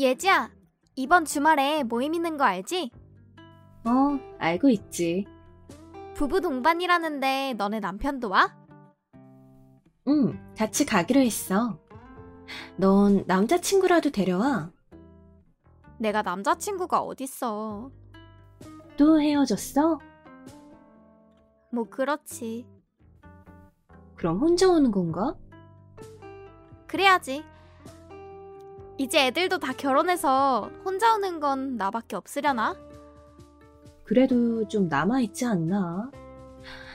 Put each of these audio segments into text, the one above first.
예지야, 이번 주말에 모임 있는 거 알지? 어, 알고 있지. 부부 동반이라는데 너네 남편도 와? 응, 같이 가기로 했어. 넌 남자친구라도 데려와. 내가 남자친구가 어딨어. 또 헤어졌어? 뭐 그렇지. 그럼 혼자 오는 건가? 그래야지. 이제 애들도 다 결혼해서 혼자 오는 건 나밖에 없으려나? 그래도 좀 남아있지 않나?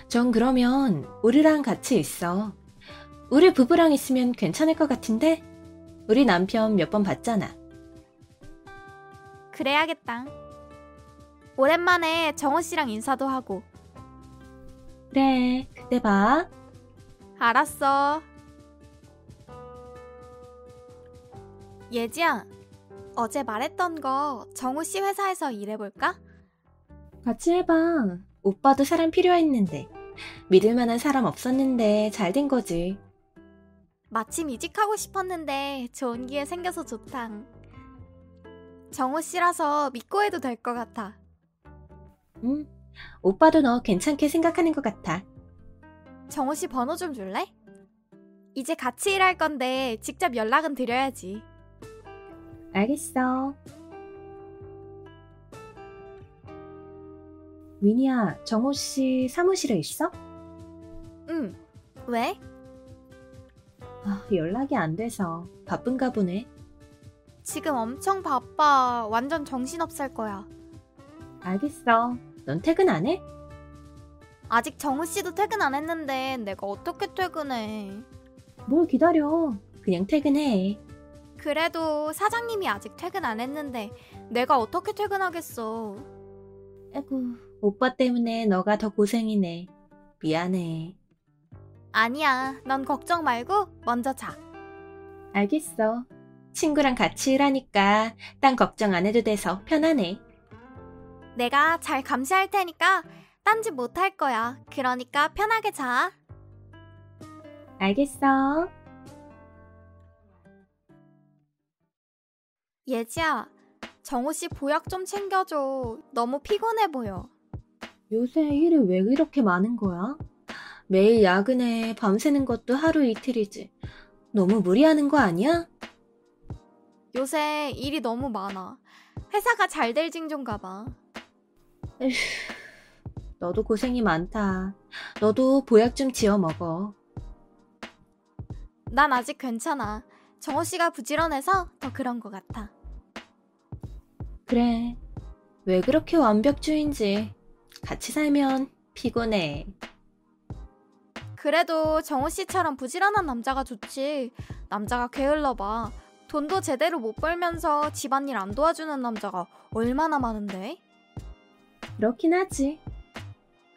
전 그러면 우리랑 같이 있어. 우리 부부랑 있으면 괜찮을 것 같은데? 우리 남편 몇 번 봤잖아. 그래야겠다. 오랜만에 정호 씨랑 인사도 하고. 그래, 그때 봐. 알았어. 예지야, 어제 말했던 거 정우 씨 회사에서 일해볼까? 같이 해봐. 오빠도 사람 필요했는데. 믿을 만한 사람 없었는데 잘 된 거지. 마침 이직하고 싶었는데 좋은 기회 생겨서 좋다. 정우 씨라서 믿고 해도 될 것 같아. 응. 오빠도 너 괜찮게 생각하는 것 같아. 정우 씨 번호 좀 줄래? 이제 같이 일할 건데 직접 연락은 드려야지. 알겠어. 위니야, 정호 씨 사무실에 있어? 응. 왜? 아, 연락이 안 돼서 바쁜가 보네. 지금 엄청 바빠. 완전 정신없을 거야. 알겠어. 넌 퇴근 안 해? 아직 정우 씨도 퇴근 안 했는데 내가 어떻게 퇴근해? 뭘 기다려. 그냥 퇴근해. 그래도 사장님이 아직 퇴근 안 했는데 내가 어떻게 퇴근하겠어? 아이고, 오빠 때문에 너가 더 고생이네. 미안해. 아니야. 넌 걱정 말고 먼저 자. 알겠어. 친구랑 같이 일하니까 딴 걱정 안 해도 돼서 편하네. 내가 잘 감시할 테니까 딴짓 못 할 거야. 그러니까 편하게 자. 알겠어. 예지야, 정우 씨 보약 좀 챙겨줘. 너무 피곤해 보여. 요새 일이 왜 이렇게 많은 거야? 매일 야근해 밤새는 것도 하루 이틀이지. 너무 무리하는 거 아니야? 요새 일이 너무 많아. 회사가 잘 될 징조인가 봐. 에휴, 너도 고생이 많다. 너도 보약 좀 지어 먹어. 난 아직 괜찮아. 정호 씨가 부지런해서 더 그런 것 같아. 그래. 왜 그렇게 완벽주의인지. 같이 살면 피곤해. 그래도 정호 씨처럼 부지런한 남자가 좋지. 남자가 게을러봐. 돈도 제대로 못 벌면서 집안일 안 도와주는 남자가 얼마나 많은데? 그렇긴 하지.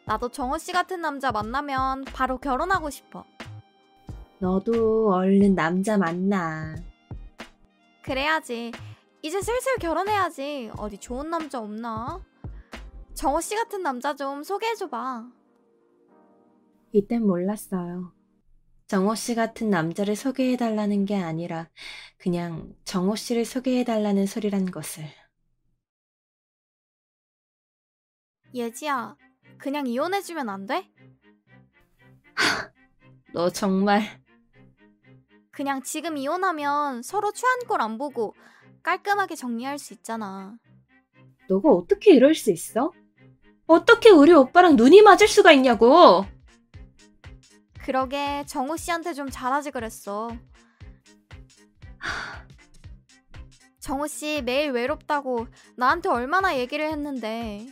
나도 정호 씨 같은 남자 만나면 바로 결혼하고 싶어. 너도 얼른 남자 만나. 그래야지. 이제 슬슬 결혼해야지. 어디 좋은 남자 없나? 정호 씨 같은 남자 좀 소개해줘봐. 이땐 몰랐어요. 정호 씨 같은 남자를 소개해달라는 게 아니라 그냥 정호 씨를 소개해달라는 소리란 것을. 예지야, 그냥 이혼해주면 안 돼? 너 정말 그냥 지금 이혼하면 서로 취한 꼴 안 보고 깔끔하게 정리할 수 있잖아. 너가 어떻게 이럴 수 있어? 어떻게 우리 오빠랑 눈이 맞을 수가 있냐고! 그러게 정우 씨한테 좀 잘하지 그랬어. 정우 씨 매일 외롭다고 나한테 얼마나 얘기를 했는데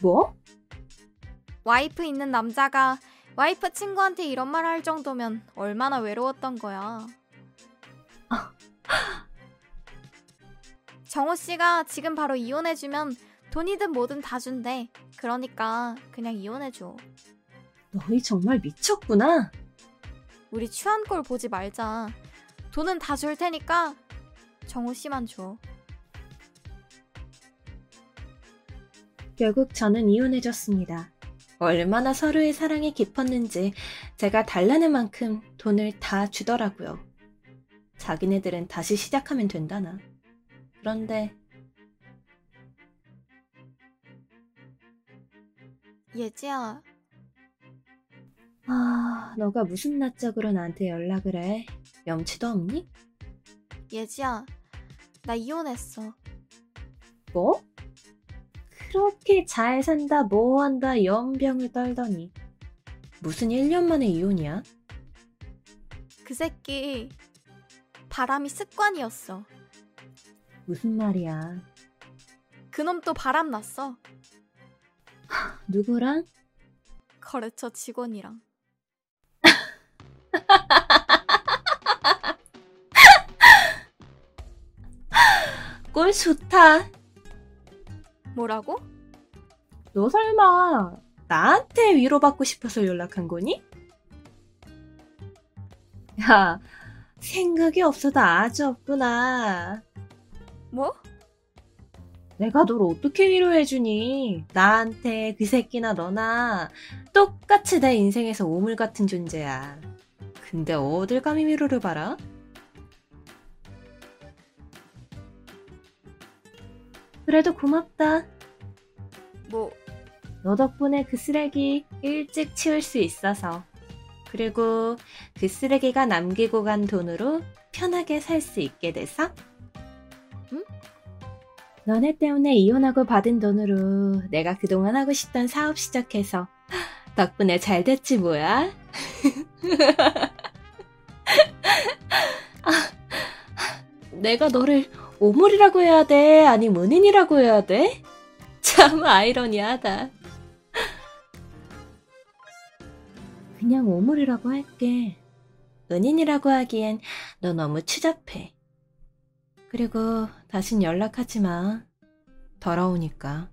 뭐? 와이프 있는 남자가 와이프 친구한테 이런 말 할 정도면 얼마나 외로웠던 거야. 정우 씨가 지금 바로 이혼해주면 돈이든 뭐든 다 준대. 그러니까 그냥 이혼해줘. 너희 정말 미쳤구나. 우리 취한 꼴 보지 말자. 돈은 다 줄 테니까 정우 씨만 줘. 결국 저는 이혼해줬습니다. 얼마나 서로의 사랑이 깊었는지 제가 달라는 만큼 돈을 다 주더라고요. 자기네들은 다시 시작하면 된다나. 그런데 예지야, 아, 너가 무슨 낯짝으로 나한테 연락을 해? 염치도 없니? 예지야, 나 이혼했어. 뭐? 그렇게 잘 산다, 뭐 한다, 연병을 떨더니. 무슨 1년 만에 이혼이야? 그 새끼 바람이 습관이었어. 무슨 말이야? 그놈 또 바람 났어. 누구랑? 거래처 직원이랑. 꼴 좋다. 뭐라고? 너 설마 나한테 위로받고 싶어서 연락한 거니? 야, 생각이 없어도 아주 없구나. 뭐? 내가 널 어떻게 위로해주니? 나한테 그 새끼나 너나 똑같이 내 인생에서 오물 같은 존재야. 근데 어딜 감히 위로를 받아? 그래도 고맙다. 뭐 너 덕분에 그 쓰레기 일찍 치울 수 있어서. 그리고 그 쓰레기가 남기고 간 돈으로 편하게 살 수 있게 돼서. 응? 너네 때문에 이혼하고 받은 돈으로 내가 그동안 하고 싶던 사업 시작해서 덕분에 잘 됐지 뭐야? 아, 내가 너를 오물이라고 해야 돼? 아니 은인이라고 해야 돼? 참 아이러니하다. 그냥 오물이라고 할게. 은인이라고 하기엔 너 너무 추잡해. 그리고 다신 연락하지 마. 더러우니까.